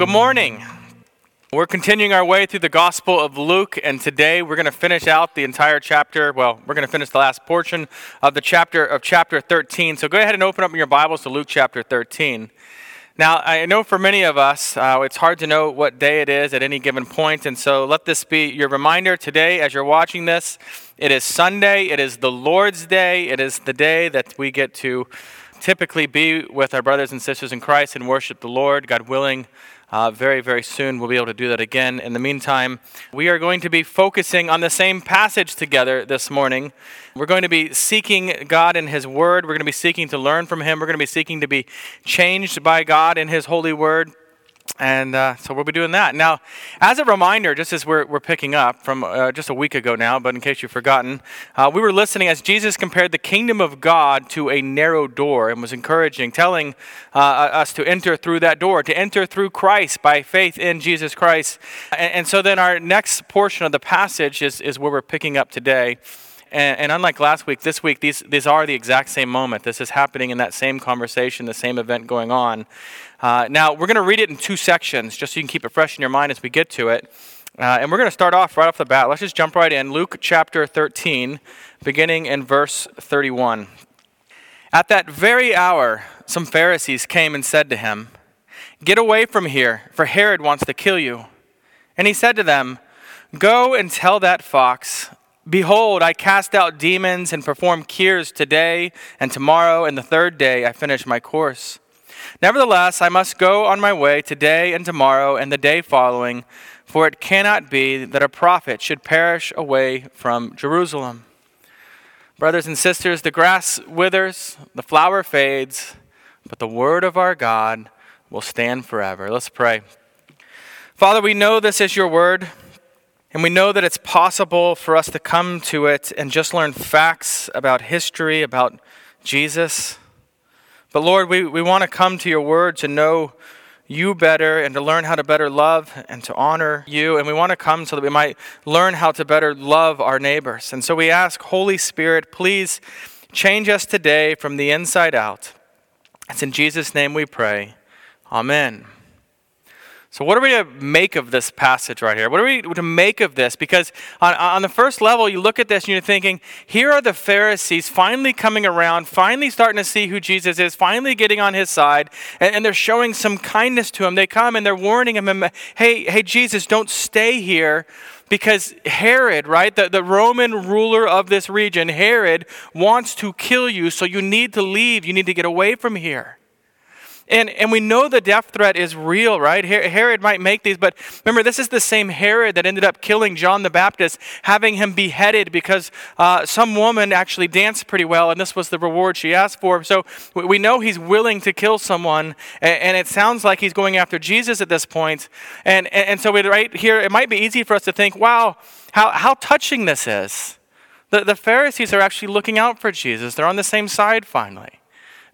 good morning. We're continuing our way through the Gospel of Luke, and today we're going to finish out the entire chapter. Well, we're going to finish the last portion of the chapter of chapter 13. So go ahead and open up your Bibles to Luke chapter 13. Now, I know for many of us, uh, it's hard to know what day it is at any given point, and so let this be your reminder today as you're watching this. It is Sunday, it is the Lord's Day, it is the day that we get to typically be with our brothers and sisters in Christ and worship the Lord, God willing. Uh, very, very soon, we'll be able to do that again. In the meantime, we are going to be focusing on the same passage together this morning. We're going to be seeking God in His Word. We're going to be seeking to learn from Him. We're going to be seeking to be changed by God in His holy Word. And uh, so we'll be doing that. Now, as a reminder, just as we're, we're picking up from uh, just a week ago now, but in case you've forgotten, uh, we were listening as Jesus compared the kingdom of God to a narrow door and was encouraging, telling uh, us to enter through that door, to enter through Christ by faith in Jesus Christ. And, and so then our next portion of the passage is, is where we're picking up today. And, and, unlike last week, this week, these, these are the exact same moment. This is happening in that same conversation, the same event going on. Uh, now, we're going to read it in two sections just so you can keep it fresh in your mind as we get to it. Uh, and we're going to start off right off the bat. Let's just jump right in. Luke chapter 13, beginning in verse 31. At that very hour, some Pharisees came and said to him, Get away from here, for Herod wants to kill you. And he said to them, Go and tell that fox, Behold, I cast out demons and perform cures today and tomorrow, and the third day I finish my course. Nevertheless, I must go on my way today and tomorrow and the day following, for it cannot be that a prophet should perish away from Jerusalem. Brothers and sisters, the grass withers, the flower fades, but the word of our God will stand forever. Let's pray. Father, we know this is your word. And we know that it's possible for us to come to it and just learn facts about history, about Jesus. But Lord, we, we want to come to your word to know you better and to learn how to better love and to honor you. And we want to come so that we might learn how to better love our neighbors. And so we ask, Holy Spirit, please change us today from the inside out. It's in Jesus' name we pray. Amen. So, what are we to make of this passage right here? What are we to make of this? Because on, on the first level, you look at this and you're thinking, here are the Pharisees finally coming around, finally starting to see who Jesus is, finally getting on his side, and, and they're showing some kindness to him. They come and they're warning him, hey, hey, Jesus, don't stay here because Herod, right, the, the Roman ruler of this region, Herod, wants to kill you, so you need to leave. You need to get away from here. And, and we know the death threat is real, right? Herod might make these, but remember, this is the same Herod that ended up killing John the Baptist, having him beheaded because uh, some woman actually danced pretty well, and this was the reward she asked for. So we know he's willing to kill someone, and, and it sounds like he's going after Jesus at this point. And, and, and so right here, it might be easy for us to think, wow, how, how touching this is. The, the Pharisees are actually looking out for Jesus, they're on the same side finally.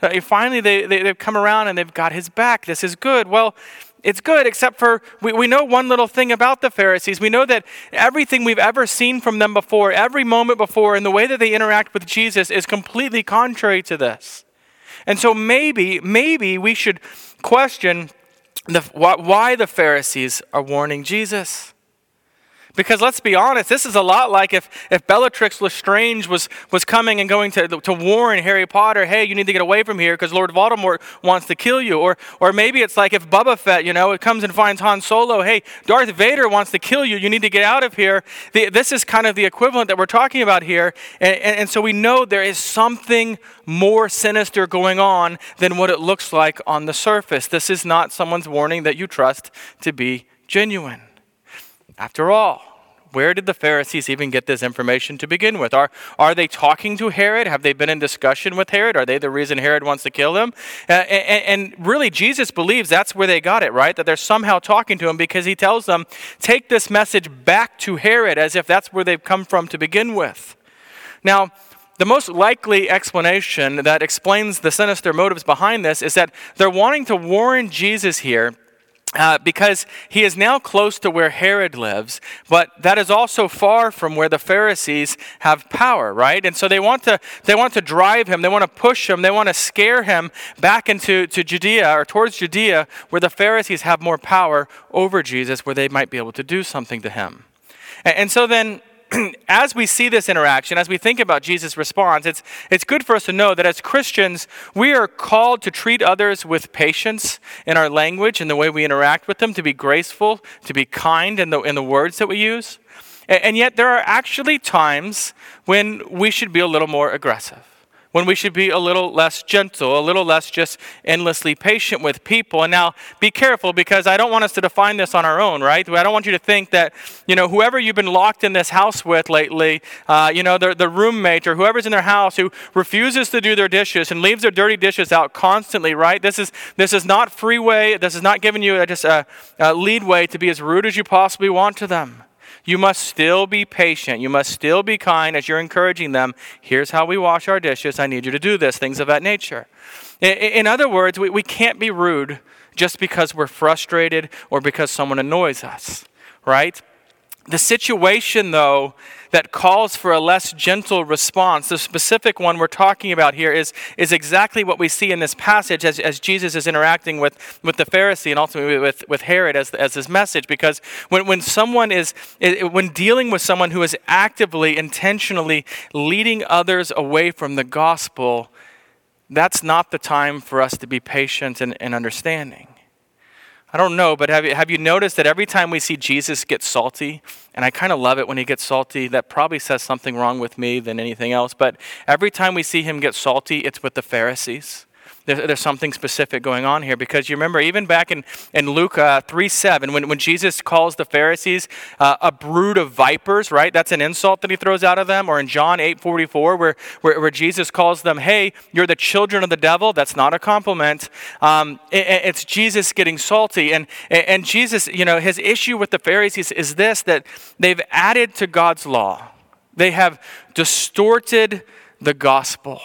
Uh, finally, they, they, they've come around and they've got his back. This is good. Well, it's good, except for we, we know one little thing about the Pharisees. We know that everything we've ever seen from them before, every moment before, and the way that they interact with Jesus is completely contrary to this. And so maybe, maybe we should question the, why the Pharisees are warning Jesus. Because let's be honest, this is a lot like if, if Bellatrix Lestrange was, was coming and going to, to warn Harry Potter, hey, you need to get away from here because Lord Voldemort wants to kill you. Or, or maybe it's like if Boba Fett, you know, it comes and finds Han Solo, hey, Darth Vader wants to kill you, you need to get out of here. The, this is kind of the equivalent that we're talking about here. And, and, and so we know there is something more sinister going on than what it looks like on the surface. This is not someone's warning that you trust to be genuine. After all, where did the Pharisees even get this information to begin with? Are, are they talking to Herod? Have they been in discussion with Herod? Are they the reason Herod wants to kill him? Uh, and, and really, Jesus believes that's where they got it, right? That they're somehow talking to him because he tells them, take this message back to Herod as if that's where they've come from to begin with. Now, the most likely explanation that explains the sinister motives behind this is that they're wanting to warn Jesus here uh, because he is now close to where Herod lives, but that is also far from where the Pharisees have power, right? And so they want to they want to drive him, they want to push him, they want to scare him back into to Judea or towards Judea, where the Pharisees have more power over Jesus, where they might be able to do something to him. and, and so then as we see this interaction, as we think about Jesus' response, it's, it's good for us to know that as Christians, we are called to treat others with patience in our language and the way we interact with them, to be graceful, to be kind in the, in the words that we use. And, and yet, there are actually times when we should be a little more aggressive when we should be a little less gentle, a little less just endlessly patient with people. And now be careful because I don't want us to define this on our own, right? I don't want you to think that, you know, whoever you've been locked in this house with lately, uh, you know, the, the roommate or whoever's in their house who refuses to do their dishes and leaves their dirty dishes out constantly, right? This is, this is not freeway. This is not giving you a, just a, a lead way to be as rude as you possibly want to them. You must still be patient. You must still be kind as you're encouraging them. Here's how we wash our dishes. I need you to do this, things of that nature. In, other words, we, we can't be rude just because we're frustrated or because someone annoys us, right? The situation, though, that calls for a less gentle response, the specific one we're talking about here, is, is exactly what we see in this passage as, as Jesus is interacting with, with the Pharisee and ultimately with, with Herod as, as his message. Because when, when someone is, when dealing with someone who is actively, intentionally leading others away from the gospel, that's not the time for us to be patient and, and understanding. I don't know, but have you, have you noticed that every time we see Jesus get salty, and I kind of love it when he gets salty, that probably says something wrong with me than anything else, but every time we see him get salty, it's with the Pharisees there's, there's something specific going on here because you remember even back in, in Luke uh, 3 7, when, when Jesus calls the Pharisees uh, a brood of vipers, right? That's an insult that he throws out of them. Or in John 8 44, where, where, where Jesus calls them, hey, you're the children of the devil. That's not a compliment. Um, it, it's Jesus getting salty. And, and Jesus, you know, his issue with the Pharisees is this that they've added to God's law, they have distorted the gospel.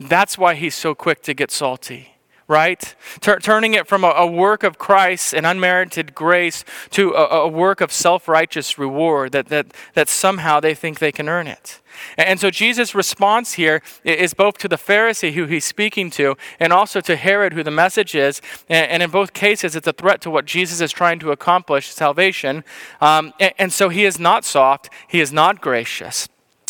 That's why he's so quick to get salty, right? Tur- turning it from a, a, work of Christ and unmerited grace to a, a work of self righteous reward that, that, that somehow they think they can earn it. And so Jesus' response here is both to the Pharisee who he's speaking to and also to Herod who the message is. And in both cases, it's a threat to what Jesus is trying to accomplish salvation. Um, and so he is not soft, he is not gracious.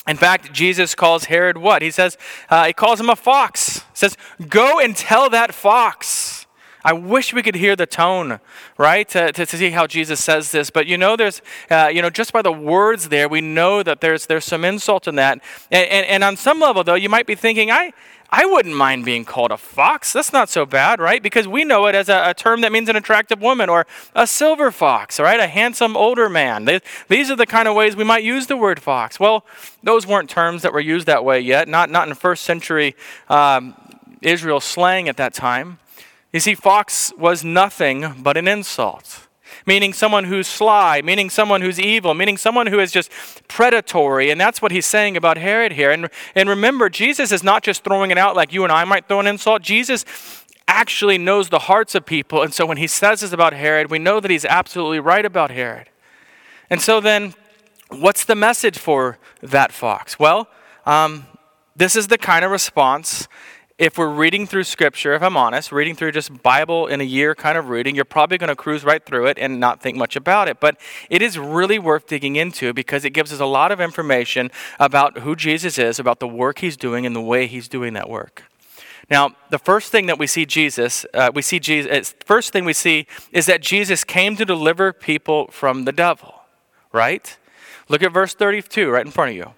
In fact, Jesus calls Herod what? He says, uh, he calls him a fox. He says, Go and tell that fox. I wish we could hear the tone, right, to, to, to see how Jesus says this. But you know, there's, uh, you know, just by the words there, we know that there's, there's some insult in that. And, and, and on some level, though, you might be thinking, I, I wouldn't mind being called a fox. That's not so bad, right? Because we know it as a, a term that means an attractive woman or a silver fox, right? A handsome older man. They, these are the kind of ways we might use the word fox. Well, those weren't terms that were used that way yet, not, not in first century um, Israel slang at that time. You see, fox was nothing but an insult meaning someone who's sly, meaning someone who's evil, meaning someone who is just predatory. And that's what he's saying about Herod here. And, and remember, Jesus is not just throwing it out like you and I might throw an insult. Jesus actually knows the hearts of people. And so when he says this about Herod, we know that he's absolutely right about Herod. And so then, what's the message for that fox? Well, um, this is the kind of response if we're reading through scripture, if I'm honest, reading through just Bible in a year kind of reading, you're probably going to cruise right through it and not think much about it. But it is really worth digging into because it gives us a lot of information about who Jesus is, about the work he's doing, and the way he's doing that work. Now, the first thing that we see Jesus, uh, we see Jesus, first thing we see is that Jesus came to deliver people from the devil, right? Look at verse 32 right in front of you.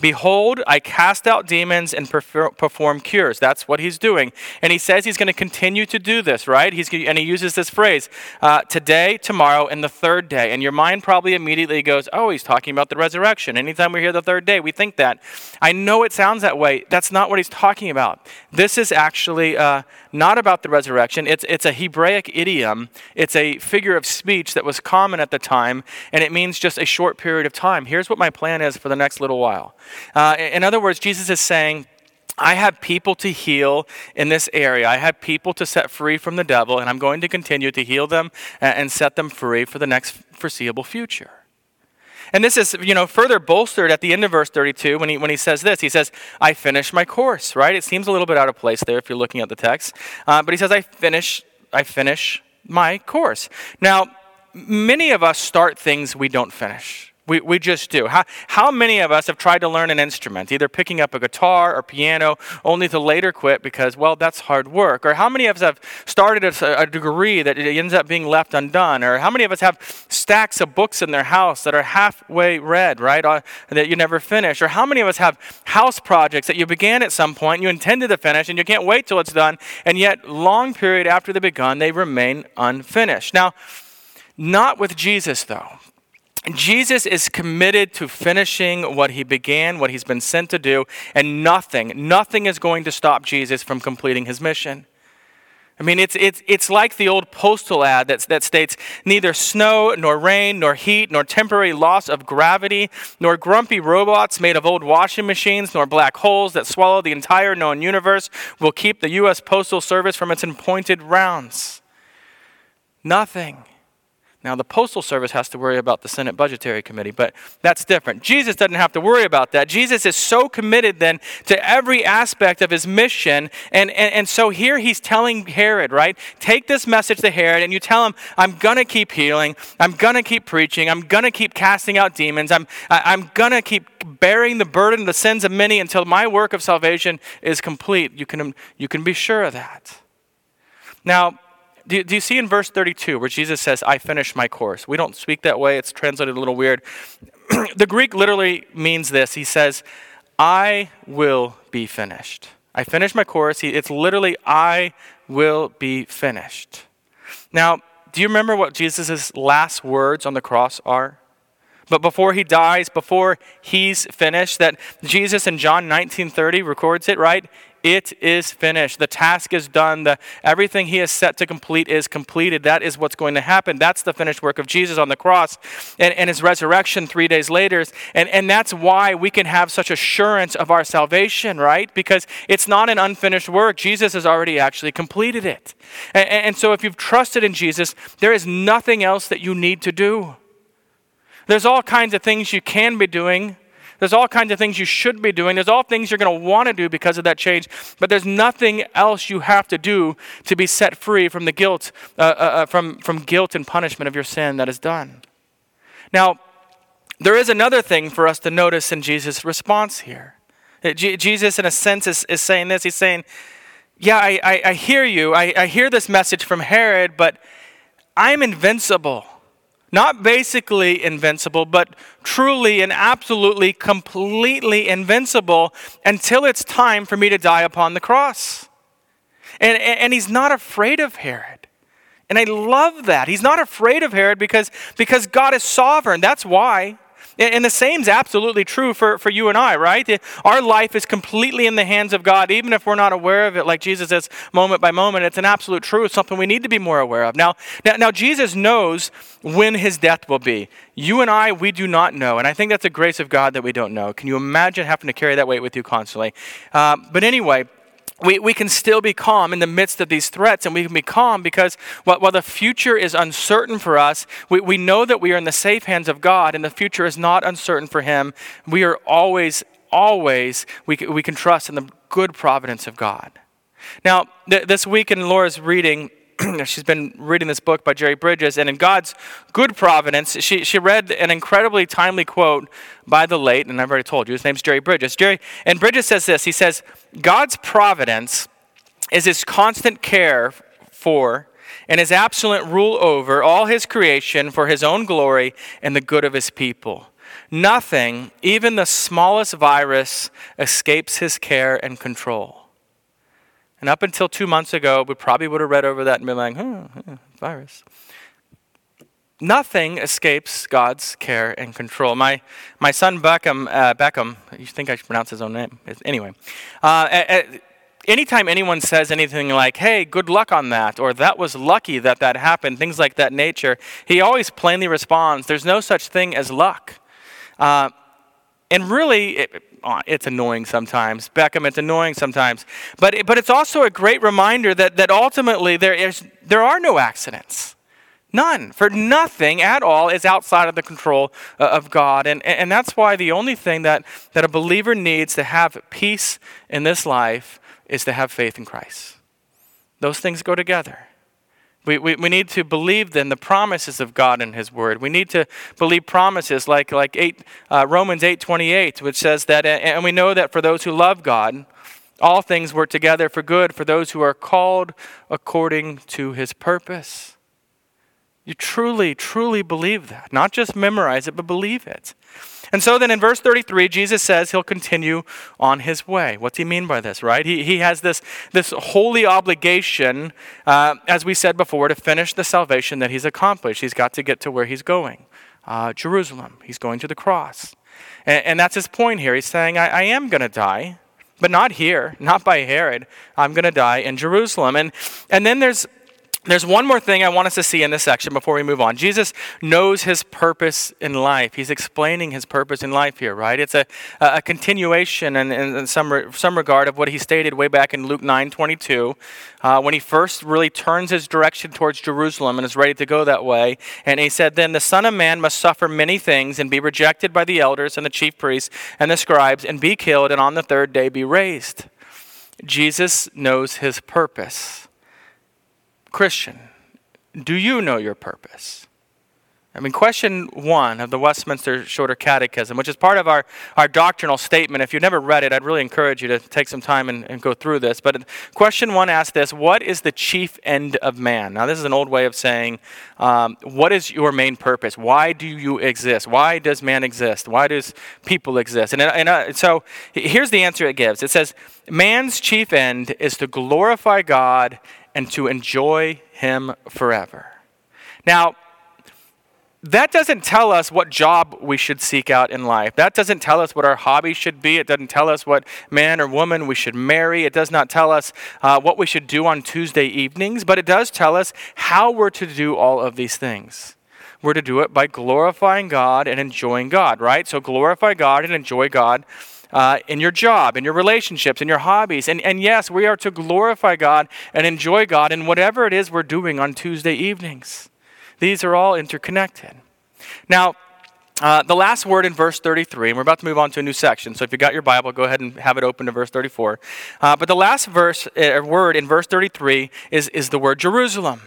Behold, I cast out demons and perform cures. That's what he's doing. And he says he's going to continue to do this, right? He's, and he uses this phrase uh, today, tomorrow, and the third day. And your mind probably immediately goes, oh, he's talking about the resurrection. Anytime we hear the third day, we think that. I know it sounds that way. That's not what he's talking about. This is actually uh, not about the resurrection. It's, it's a Hebraic idiom, it's a figure of speech that was common at the time, and it means just a short period of time. Here's what my plan is for the next little while. Uh, in other words, Jesus is saying, I have people to heal in this area. I have people to set free from the devil, and I'm going to continue to heal them and set them free for the next foreseeable future. And this is, you know, further bolstered at the end of verse 32 when he, when he says this. He says, I finish my course, right? It seems a little bit out of place there if you're looking at the text. Uh, but he says, I finish, I finish my course. Now, many of us start things we don't finish. We, we just do. How, how many of us have tried to learn an instrument, either picking up a guitar or piano, only to later quit because, well, that's hard work? Or how many of us have started a, a degree that ends up being left undone? Or how many of us have stacks of books in their house that are halfway read, right, that you never finish? Or how many of us have house projects that you began at some point, you intended to finish, and you can't wait till it's done, and yet, long period after they've begun, they remain unfinished? Now, not with Jesus, though. Jesus is committed to finishing what he began, what he's been sent to do, and nothing, nothing is going to stop Jesus from completing his mission. I mean, it's, it's, it's like the old postal ad that, that states neither snow, nor rain, nor heat, nor temporary loss of gravity, nor grumpy robots made of old washing machines, nor black holes that swallow the entire known universe will keep the U.S. Postal Service from its appointed rounds. Nothing. Now, the Postal Service has to worry about the Senate Budgetary Committee, but that's different. Jesus doesn't have to worry about that. Jesus is so committed then to every aspect of his mission. And, and, and so here he's telling Herod, right? Take this message to Herod and you tell him, I'm going to keep healing. I'm going to keep preaching. I'm going to keep casting out demons. I'm, I'm going to keep bearing the burden the sins of many until my work of salvation is complete. You can, you can be sure of that. Now, do, do you see in verse 32 where Jesus says, I finished my course? We don't speak that way, it's translated a little weird. the Greek literally means this He says, I will be finished. I finished my course. It's literally, I will be finished. Now, do you remember what Jesus' last words on the cross are? But before he dies, before he's finished, that Jesus in John 19:30 records it, right? It is finished. The task is done. The, everything he has set to complete is completed. That is what's going to happen. That's the finished work of Jesus on the cross and, and his resurrection three days later. And, and that's why we can have such assurance of our salvation, right? Because it's not an unfinished work. Jesus has already actually completed it. And, and so if you've trusted in Jesus, there is nothing else that you need to do. There's all kinds of things you can be doing there's all kinds of things you should be doing. There's all things you're going to want to do because of that change. But there's nothing else you have to do to be set free from the guilt, uh, uh, uh from, from guilt and punishment of your sin that is done. Now, there is another thing for us to notice in Jesus' response here. Uh, Jesus, in a sense, is, is saying this. He's saying, Yeah, I, I, I hear you. I, I hear this message from Herod, but I'm invincible. Not basically invincible, but truly and absolutely, completely invincible until it's time for me to die upon the cross. And, and he's not afraid of Herod. And I love that. He's not afraid of Herod because, because God is sovereign. That's why. And the same is absolutely true for, for you and I, right? Our life is completely in the hands of God, even if we're not aware of it, like Jesus says, moment by moment. It's an absolute truth, something we need to be more aware of. Now, now, now, Jesus knows when his death will be. You and I, we do not know. And I think that's a grace of God that we don't know. Can you imagine having to carry that weight with you constantly? Uh, but anyway, we, we can still be calm in the midst of these threats, and we can be calm because while, while the future is uncertain for us, we, we know that we are in the safe hands of God, and the future is not uncertain for Him. We are always, always, we, we can trust in the good providence of God. Now, th- this week in Laura's reading, she's been reading this book by Jerry Bridges, and in God's good providence, she, she read an incredibly timely quote by the late, and I've already told you, his name's Jerry Bridges. Jerry, and Bridges says this He says, God's providence is his constant care for and his absolute rule over all his creation for his own glory and the good of his people. Nothing, even the smallest virus, escapes his care and control. And up until two months ago, we probably would have read over that and been like, oh, virus. Nothing escapes God's care and control. My, my son Beckham, uh, Beckham, you think I should pronounce his own name? Anyway, uh, anytime anyone says anything like, hey, good luck on that, or that was lucky that that happened, things like that nature, he always plainly responds, there's no such thing as luck. Uh, and really, it, uh, it's annoying sometimes. Beckham, it's annoying sometimes. But, it, but it's also a great reminder that, that ultimately there, is, there are no accidents. None. For nothing at all is outside of the control uh, of God. And, and that's why the only thing that, that a believer needs to have peace in this life is to have faith in Christ. Those things go together. We, we, we need to believe then the promises of God in His Word. We need to believe promises like, like eight, uh, Romans 8.28, which says that, and we know that for those who love God, all things work together for good for those who are called according to His purpose. You truly, truly believe that. Not just memorize it, but believe it. And so then in verse 33, Jesus says he'll continue on his way. What What's he mean by this, right? He, he has this, this holy obligation, uh, as we said before, to finish the salvation that he's accomplished. He's got to get to where he's going uh, Jerusalem. He's going to the cross. And, and that's his point here. He's saying, I, I am going to die but not here, not by Herod. I'm going to die in Jerusalem. And, and then there's there's one more thing I want us to see in this section before we move on. Jesus knows his purpose in life. He's explaining his purpose in life here, right? It's a, a continuation in, in, some, some regard of what he stated way back in Luke 9 22, uh, when he first really turns his direction towards Jerusalem and is ready to go that way. And he said, Then the Son of Man must suffer many things and be rejected by the elders and the chief priests and the scribes and be killed and on the third day be raised. Jesus knows his purpose. Christian, do you know your purpose? I mean, question one of the Westminster Shorter Catechism, which is part of our, our doctrinal statement. If you've never read it, I'd really encourage you to take some time and, and go through this. But question one asks this What is the chief end of man? Now, this is an old way of saying, um, What is your main purpose? Why do you exist? Why does man exist? Why does people exist? And, and uh, so here's the answer it gives it says, Man's chief end is to glorify God and to enjoy Him forever. Now, that doesn't tell us what job we should seek out in life. That doesn't tell us what our hobby should be. It doesn't tell us what man or woman we should marry. It does not tell us uh, what we should do on Tuesday evenings, but it does tell us how we're to do all of these things. We're to do it by glorifying God and enjoying God, right? So glorify God and enjoy God uh, in your job, in your relationships, in your hobbies. And, and yes, we are to glorify God and enjoy God in whatever it is we're doing on Tuesday evenings. These are all interconnected. Now, uh, the last word in verse 33, and we're about to move on to a new section. So if you got your Bible, go ahead and have it open to verse 34. Uh, but the last verse, uh, word in verse 33 is, is the word Jerusalem.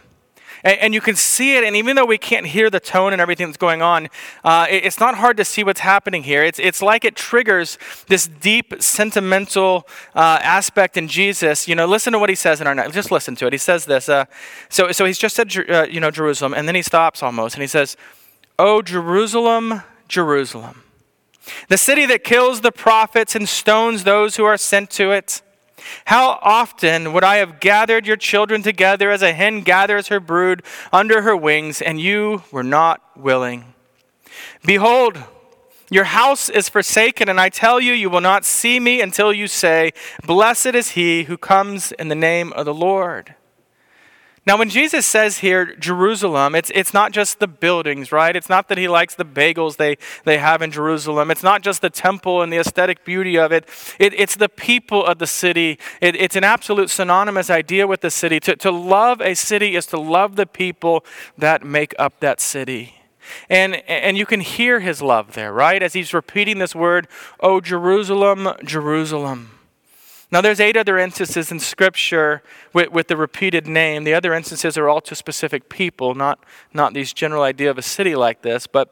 And, and, you can see it, and even though we can't hear the tone and everything that's going on, uh, it, it's not hard to see what's happening here. It's, it's like it triggers this deep, sentimental uh, aspect in Jesus. You know, listen to what he says in our night. Just listen to it. He says this. Uh, so, so he's just said, uh, you know, Jerusalem, and then he stops almost, and he says, Oh, Jerusalem, Jerusalem, the city that kills the prophets and stones those who are sent to it. How often would I have gathered your children together as a hen gathers her brood under her wings, and you were not willing? Behold, your house is forsaken, and I tell you, you will not see me until you say, Blessed is he who comes in the name of the Lord. Now, when Jesus says here Jerusalem, it's, it's not just the buildings, right? It's not that he likes the bagels they, they have in Jerusalem. It's not just the temple and the aesthetic beauty of it. it it's the people of the city. It, it's an absolute synonymous idea with the city. To, to love a city is to love the people that make up that city. And, and you can hear his love there, right? As he's repeating this word, Oh, Jerusalem, Jerusalem. Now, there's eight other instances in Scripture with, with the repeated name. The other instances are all to specific people, not, not these general idea of a city like this. But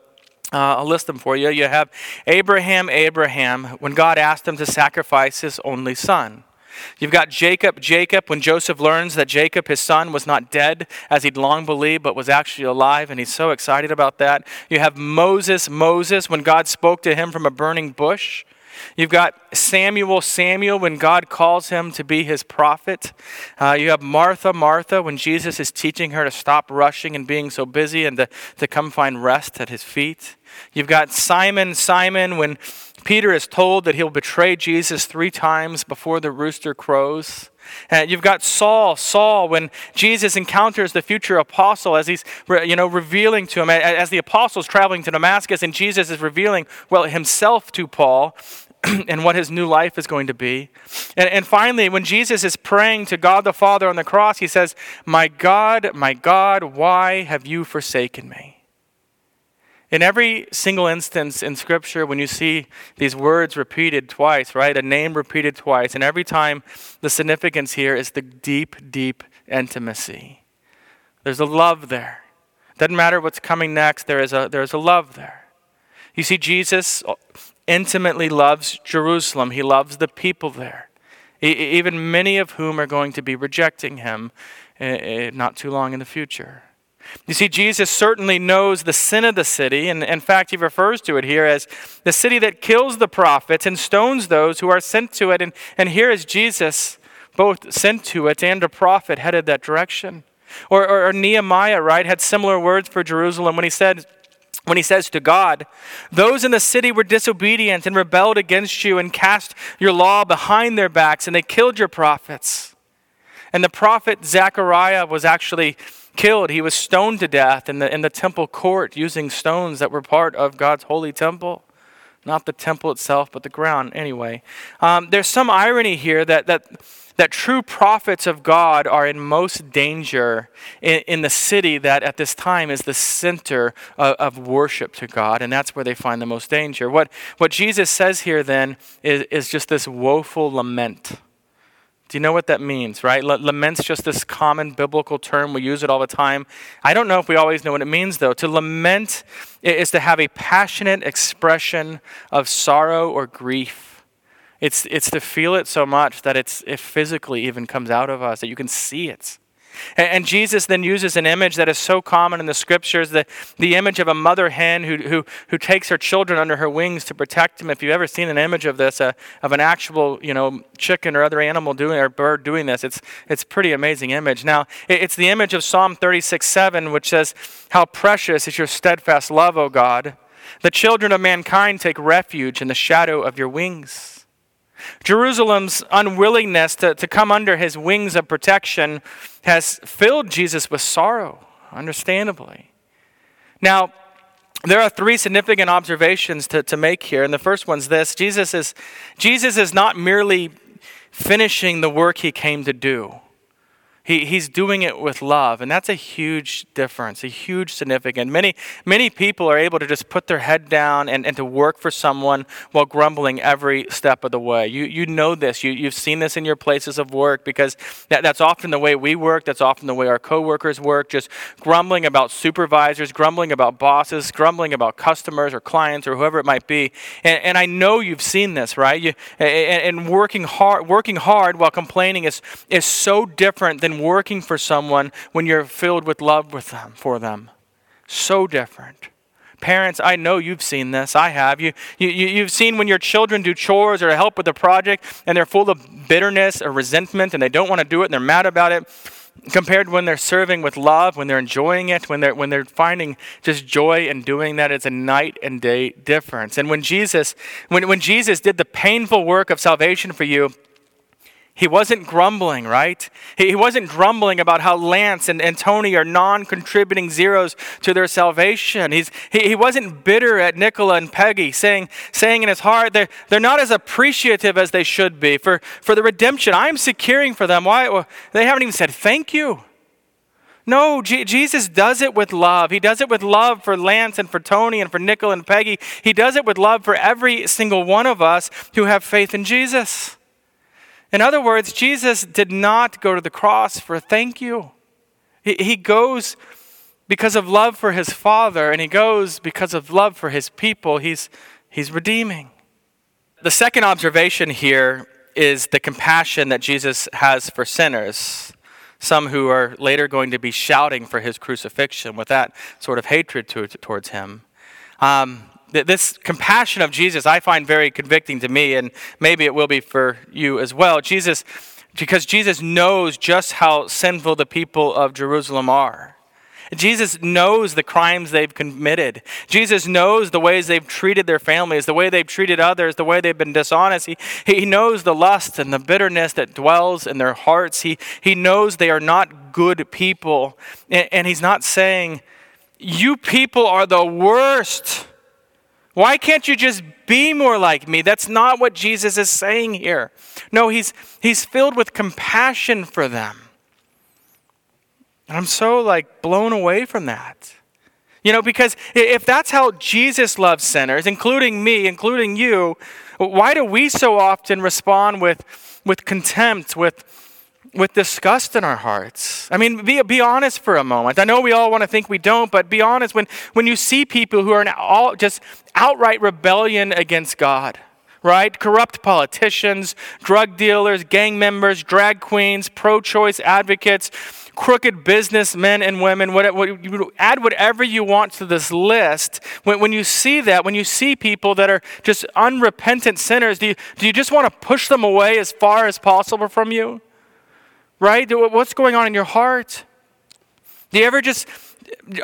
uh, I'll list them for you. You have Abraham, Abraham, when God asked him to sacrifice his only son. You've got Jacob, Jacob, when Joseph learns that Jacob, his son, was not dead as he'd long believed, but was actually alive, and he's so excited about that. You have Moses, Moses, when God spoke to him from a burning bush. You've got Samuel, Samuel, when God calls him to be his prophet. Uh, you have Martha, Martha, when Jesus is teaching her to stop rushing and being so busy and to, to come find rest at his feet. You've got Simon, Simon, when Peter is told that he'll betray Jesus three times before the rooster crows. Uh, you've got Saul, Saul, when Jesus encounters the future apostle as he's, you know, revealing to him, as the apostle's traveling to Damascus and Jesus is revealing, well, himself to Paul and what his new life is going to be. And, and finally, when Jesus is praying to God the Father on the cross, he says, My God, my God, why have you forsaken me? In every single instance in Scripture, when you see these words repeated twice, right, a name repeated twice, and every time the significance here is the deep, deep intimacy. There's a love there. Doesn't matter what's coming next, there is a, there is a love there. You see, Jesus intimately loves Jerusalem, he loves the people there, even many of whom are going to be rejecting him not too long in the future. You see, Jesus certainly knows the sin of the city, and in fact, he refers to it here as the city that kills the prophets and stones those who are sent to it. And, and here is Jesus, both sent to it and a prophet, headed that direction. Or, or, or Nehemiah, right, had similar words for Jerusalem when he said, when he says to God, Those in the city were disobedient and rebelled against you and cast your law behind their backs, and they killed your prophets. And the prophet Zechariah was actually killed. He was stoned to death in the, in the temple court using stones that were part of God's holy temple. Not the temple itself, but the ground. Anyway, um, there's some irony here that, that, that true prophets of God are in most danger in, in the city that at this time is the center of, of, worship to God, and that's where they find the most danger. What, what Jesus says here then is, is just this woeful lament do you know what that means, right? Lament's just this common biblical term. We use it all the time. I don't know if we always know what it means, though. To lament is to have a passionate expression of sorrow or grief. It's, it's to feel it so much that it's, it physically even comes out of us, that you can see it. And, Jesus then uses an image that is so common in the scriptures the, the image of a mother hen who, who, who takes her children under her wings to protect them. If you've ever seen an image of this, uh, of an actual you know, chicken or other animal doing or bird doing this, it's, it's pretty amazing image. Now, it's the image of Psalm 36 7, which says, How precious is your steadfast love, O God! The children of mankind take refuge in the shadow of your wings. Jerusalem's unwillingness to, to come under his wings of protection has filled Jesus with sorrow, understandably. Now, there are three significant observations to, to make here. And the first one's this Jesus is, Jesus is not merely finishing the work he came to do. He, he's doing it with love, and that's a huge difference, a huge significance. Many, many people are able to just put their head down and, and to work for someone while grumbling every step of the way. You, you know this. You, you've seen this in your places of work because that, that's often the way we work. That's often the way our coworkers work, just grumbling about supervisors, grumbling about bosses, grumbling about customers or clients or whoever it might be. And, and I know you've seen this, right? You, and, and working hard, working hard while complaining is, is so different than working for someone when you're filled with love with them, for them. So different. Parents, I know you've seen this. I have. You, you, you've seen when your children do chores or help with a project and they're full of bitterness or resentment and they don't want to do it and they're mad about it compared when they're serving with love, when they're enjoying it, when they're when they're finding just joy in doing that, it's a night and day difference. And when Jesus, when, when Jesus did the painful work of salvation for you, he wasn't grumbling, right? He wasn't grumbling about how Lance and, and Tony are non contributing zeros to their salvation. He's, he, he wasn't bitter at Nicola and Peggy, saying, saying in his heart, they're, they're not as appreciative as they should be for, for the redemption I'm securing for them. Why? Well, they haven't even said thank you. No, G- Jesus does it with love. He does it with love for Lance and for Tony and for Nicola and Peggy. He does it with love for every single one of us who have faith in Jesus. In other words, Jesus did not go to the cross for thank you. He, he goes because of love for his Father, and he goes because of love for his people. He's, he's redeeming. The second observation here is the compassion that Jesus has for sinners, some who are later going to be shouting for his crucifixion with that sort of hatred to, towards him. Um, this compassion of Jesus I find very convicting to me, and maybe it will be for you as well. Jesus, because Jesus knows just how sinful the people of Jerusalem are. Jesus knows the crimes they've committed. Jesus knows the ways they've treated their families, the way they've treated others, the way they've been dishonest. He, he knows the lust and the bitterness that dwells in their hearts. He, he knows they are not good people. And, and he's not saying, You people are the worst. Why can't you just be more like me? That's not what Jesus is saying here. No, he's, he's filled with compassion for them. And I'm so like blown away from that. You know, because if that's how Jesus loves sinners, including me, including you, why do we so often respond with, with contempt, with, with disgust in our hearts? I mean, be, be honest for a moment. I know we all want to think we don't, but be honest when, when you see people who are in all, just outright rebellion against God right? Corrupt politicians, drug dealers, gang members, drag queens, pro choice advocates, crooked businessmen and women, what, what, you add whatever you want to this list. When, when you see that, when you see people that are just unrepentant sinners, do you, do you just want to push them away as far as possible from you? Right? What's going on in your heart? Do you ever just,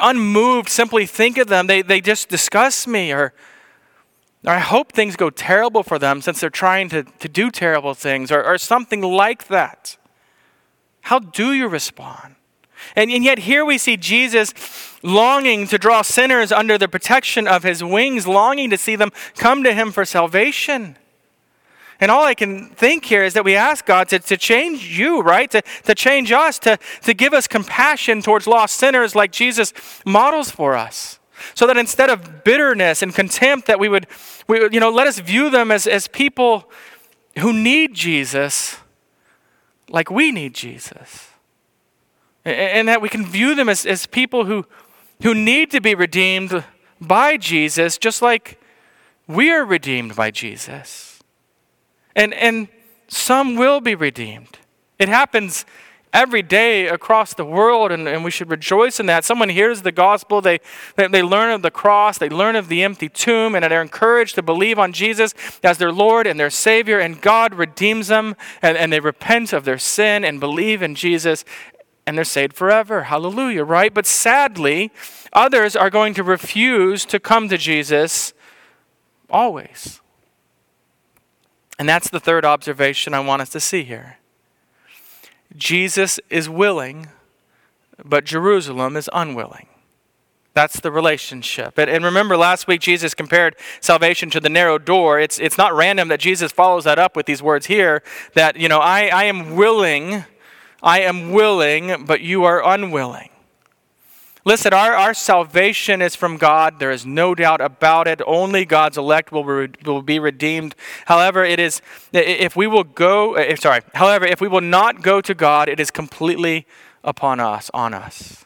unmoved, simply think of them? They, they just disgust me or I hope things go terrible for them since they're trying to, to do terrible things or, or something like that. How do you respond? And, and yet, here we see Jesus longing to draw sinners under the protection of his wings, longing to see them come to him for salvation. And all I can think here is that we ask God to, to change you, right? To, to change us, to, to give us compassion towards lost sinners like Jesus models for us. So that instead of bitterness and contempt, that we would, we, you know, let us view them as, as people who need Jesus like we need Jesus. And that we can view them as, as people who, who need to be redeemed by Jesus, just like we are redeemed by Jesus. And, and some will be redeemed. It happens every day across the world, and, and we should rejoice in that. Someone hears the gospel, they, they, they learn of the cross, they learn of the empty tomb, and they're encouraged to believe on Jesus as their Lord and their Savior, and God redeems them, and, and they repent of their sin and believe in Jesus, and they're saved forever. Hallelujah, right? But sadly, others are going to refuse to come to Jesus always. And that's the third observation I want us to see here. Jesus is willing, but Jerusalem is unwilling. That's the relationship. And, and, remember, last week Jesus compared salvation to the narrow door. It's, it's not random that Jesus follows that up with these words here that, you know, I, I am willing, I am willing, but you are unwilling. Listen, our, our salvation is from God. There is no doubt about it. Only God's elect will, re, will be redeemed. However, it is, if we will go, uh, if, sorry, however, if we will not go to God, it is completely upon us, on us.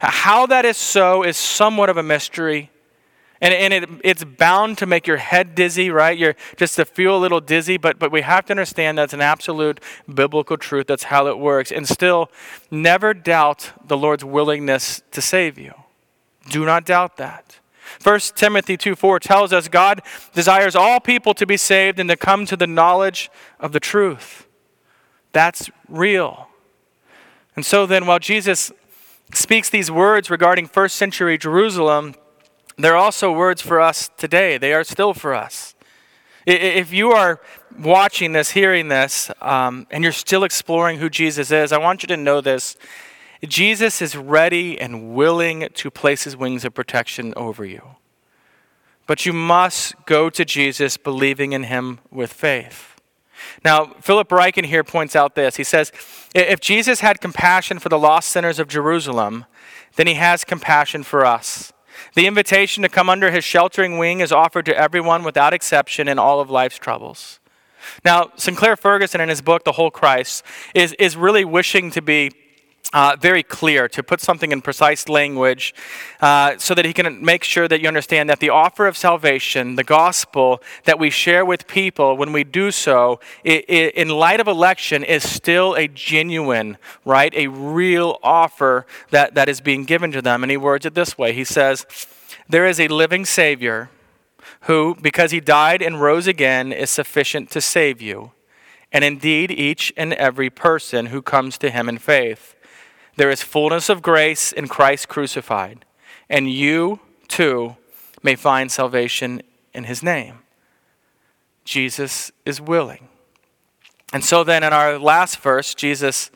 How that is so is somewhat of a mystery. And, and it, it's bound to make your head dizzy, right? You're just to feel a little dizzy, but, but we have to understand that's an absolute biblical truth. That's how it works. And still, never doubt the Lord's willingness to save you. Do not doubt that. 1 Timothy 2 4 tells us God desires all people to be saved and to come to the knowledge of the truth. That's real. And so then, while Jesus speaks these words regarding first century Jerusalem, they're also words for us today. They are still for us. If you are watching this, hearing this, um, and you're still exploring who Jesus is, I want you to know this. Jesus is ready and willing to place his wings of protection over you. But you must go to Jesus believing in him with faith. Now, Philip Ryken here points out this. He says, If Jesus had compassion for the lost sinners of Jerusalem, then he has compassion for us. The invitation to come under his sheltering wing is offered to everyone without exception in all of life's troubles. Now, Sinclair Ferguson, in his book, The Whole Christ, is, is really wishing to be uh, very clear, to put something in precise language, uh, so that he can make sure that you understand that the offer of salvation, the gospel that we share with people, when we do so, it, it, in light of election, is still a genuine, right, a real offer that, that is being given to them. And he words it this way He says, There is a living Savior who, because he died and rose again, is sufficient to save you, and indeed each and every person who comes to him in faith. There is fullness of grace in Christ crucified, and you too may find salvation in his name. Jesus is willing. And so then in our last verse, Jesus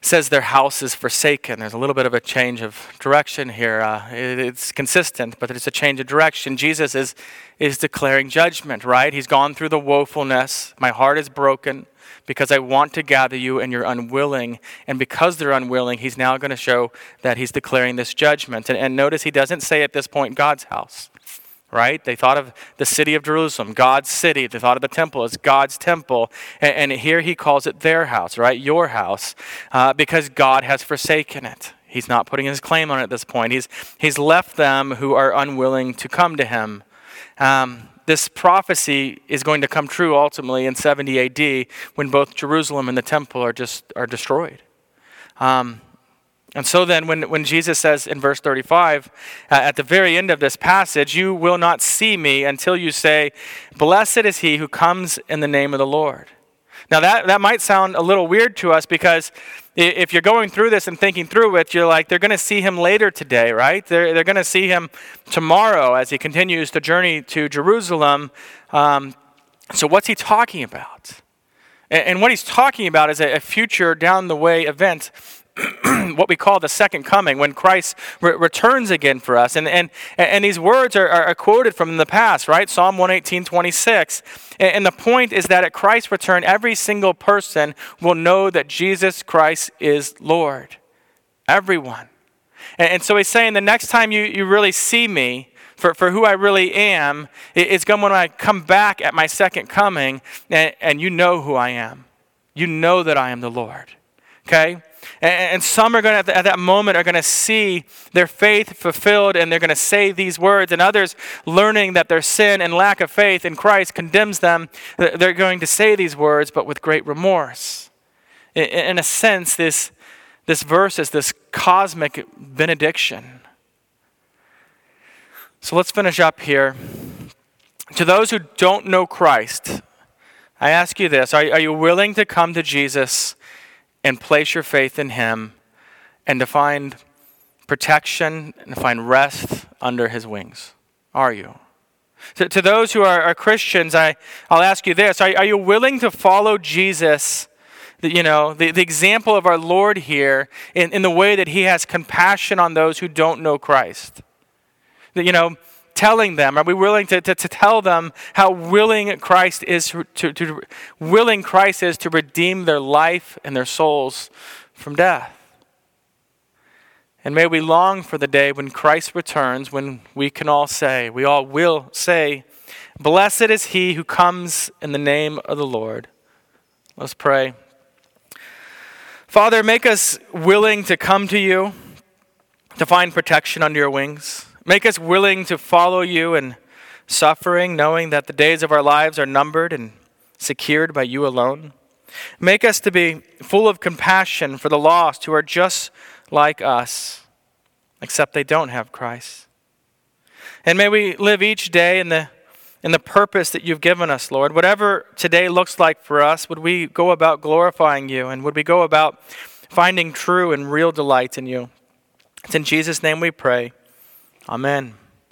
says their house is forsaken. There's a little bit of a change of direction here. Uh, it, it's consistent, but it's a change of direction. Jesus is, is declaring judgment, right? He's gone through the woefulness. My heart is broken because I want to gather you and you're unwilling. And because they're unwilling, he's now going to show that he's declaring this judgment. And, and notice he doesn't say at this point God's house right? They thought of the city of Jerusalem, God's city. They thought of the temple as God's temple. And, and here he calls it their house, right? Your house, uh, because God has forsaken it. He's not putting his claim on it at this point. He's, he's left them who are unwilling to come to him. Um, this prophecy is going to come true ultimately in 70 AD when both Jerusalem and the temple are just are destroyed. Um, and so then, when, when Jesus says in verse 35, uh, at the very end of this passage, you will not see me until you say, Blessed is he who comes in the name of the Lord. Now, that, that might sound a little weird to us because if you're going through this and thinking through it, you're like, they're going to see him later today, right? They're, they're going to see him tomorrow as he continues the journey to Jerusalem. Um, so, what's he talking about? And, and what he's talking about is a, a future down the way event what we call the second coming, when Christ re- returns again for us. And, and, and these words are, are quoted from the past, right? Psalm 118, 26. And, and the point is that at Christ's return, every single person will know that Jesus Christ is Lord. Everyone. And, and so he's saying the next time you, you really see me, for, for who I really am, it's going when I come back at my second coming and, and you know who I am. You know that I am the Lord. Okay? And, some are going to, at that moment, are going to see their faith fulfilled and they're going to say these words. And others, learning that their sin and lack of faith in Christ condemns them, they're going to say these words, but with great remorse. In a sense, this, this verse is this cosmic benediction. So let's finish up here. To those who don't know Christ, I ask you this are, are you willing to come to Jesus? And place your faith in Him and to find protection and to find rest under His wings? Are you? To, to those who are, are, Christians, I, I'll ask you this are, are you willing to follow Jesus? You know, the, the example of our Lord here in, in the way that He has compassion on those who don't know Christ. You know, telling them? Are we willing to, to, to tell them how willing Christ is to, to willing Christ is to redeem their life and their souls from death? And may we long for the day when Christ returns, when we can all say, we all will say, Blessed is he who comes in the name of the Lord. Let's pray. Father, make us willing to come to you, to find protection under your wings. Make us willing to follow you in suffering, knowing that the days of our lives are numbered and secured by you alone. Make us to be full of compassion for the lost who are just like us, except they don't have Christ. And may we live each day in the, in the purpose that you've given us, Lord. Whatever today looks like for us, would we go about glorifying you and would we go about finding true and real delight in you? It's in Jesus' name we pray. Amen.